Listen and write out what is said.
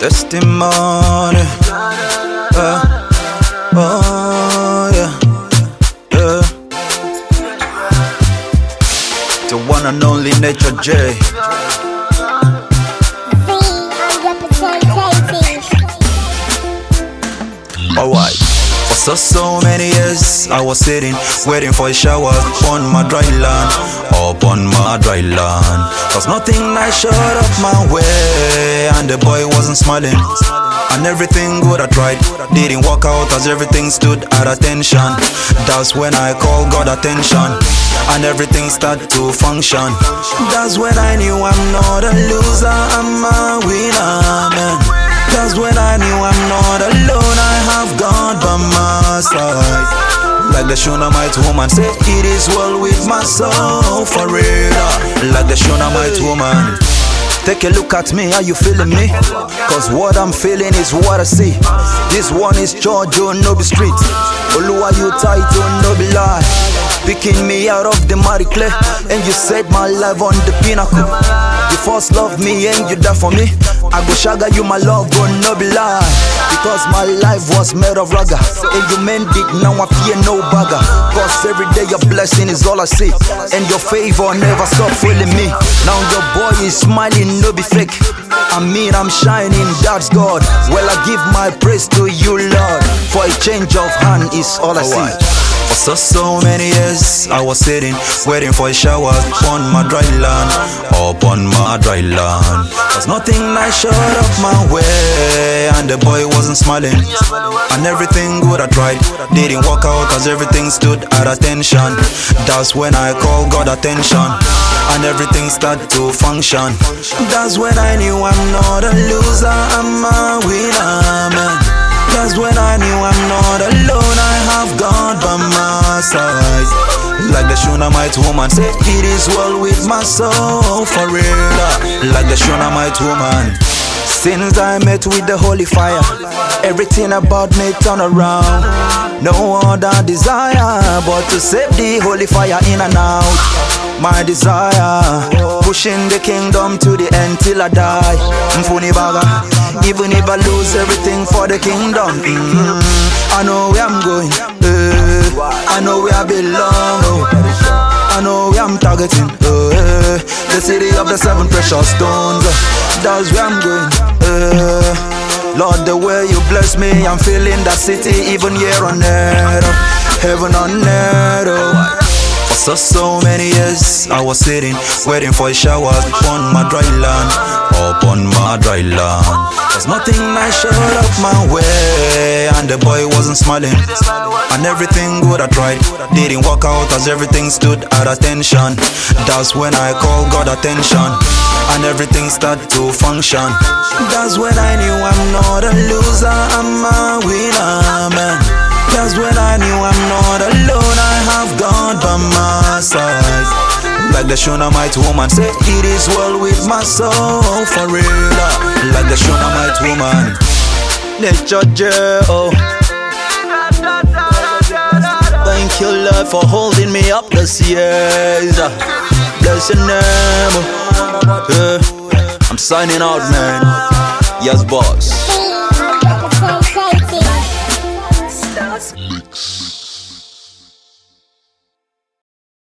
Testimony. Uh, oh, yeah. Yeah. The one and only Nature J. so, so many years, I was sitting, waiting for a shower on my dry land, upon my dry land. Cause nothing nice showed up my way, and the boy wasn't smiling. And everything good I tried didn't work out as everything stood at attention. That's when I called God attention, and everything started to function. That's when I knew I'm not a loser, I'm a winner, man. That's when I knew I'm not alone, side. Like the Shunammite woman said, it is well with my soul for real. Like the Shunammite woman. Take a look at me, how you feeling me? Cause what I'm feeling is what I see. This one is Georgia, no be street. Oluwa, you title, no be lie. Picking me out of the muddy clay, and you set my life on the pinnacle. First love me and you die for me. I go shaga you my love, go no be lie. Because my life was made of ragga. And you mend it, now I fear no bagger. Cause every day your blessing is all I see. And your favor never stop failing me. Now your boy is smiling, no be fake. I mean, I'm shining, that's God. Well, I give my praise to you, Lord. For a change of hand is all I see. For so, so many years, I was sitting, waiting for a shower upon my dry land, upon my dry land. Cause nothing nice showed up my way, and the boy wasn't smiling. And everything good I tried didn't work out, cause everything stood at attention. That's when I called God attention, and everything started to function. That's when I knew I'm not a loser, I'm a winner, man. That's when I knew I'm not alone, I have God by my side. Like the Shunammite woman said, it is well with my soul for real. Like the Shunammite woman. Since I met with the holy fire, everything about me turn around. No other desire but to save the holy fire in and out. My desire, pushing the kingdom to the end till I die. Mfuni baga, even if I lose everything for the kingdom. mm, I know where I'm going, eh, I know where I belong. I know where I'm targeting, eh, the city of the seven precious stones. That's where I'm going. eh. Lord, the way you bless me, I'm feeling that city even here on earth, heaven on earth. oh. For so, so many years, I was sitting, waiting for a shower upon my dry land, upon my dry land. Cause nothing I showed up my way, and the boy wasn't smiling. And everything good I tried didn't work out as everything stood at attention. That's when I called God attention, and everything started to function. That's when I knew I'm not a loser, I'm a winner, man. That's when I knew I'm not alone, I have God by my side. Like the Shunammite woman said, it is well with my soul for real. Like the Shunammite woman. Nature J, oh. Thank you, Lord, for holding me up this years. Bless your name. Yeah. I'm signing out, man. Yes, boss.